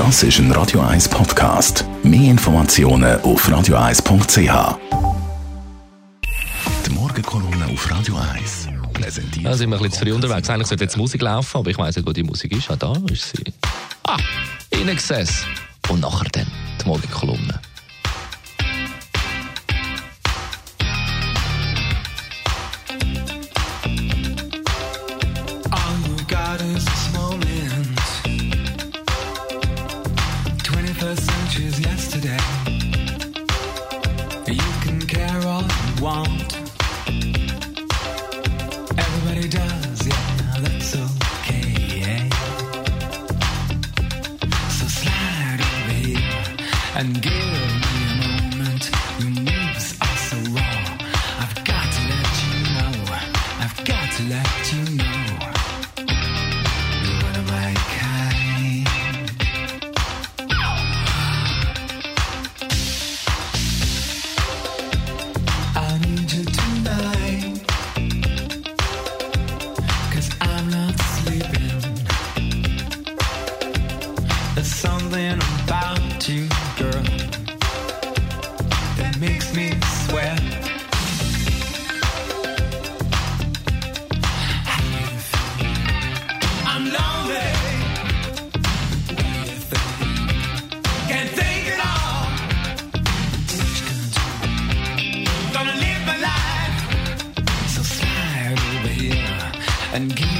Das ist ein Radio 1 Podcast. Mehr Informationen auf radio1.ch. Die Morgenkolonne auf Radio 1 präsentiert. Da sind wir ein bisschen zu früh unterwegs. Eigentlich sollte jetzt Musik laufen, aber ich weiss nicht, wo die Musik ist. Ah, da ist sie. Ah, in Excess. Und nachher dann die Morgenkolonne. Want. Everybody does, yeah, that's okay. So slide over here and give me a moment. Your moves are so raw. I've got to let you know. I've got to let you know. There's something about you, girl, that makes me sweat. I'm lonely. Can't think at all. Gonna? Live my life. So over here and give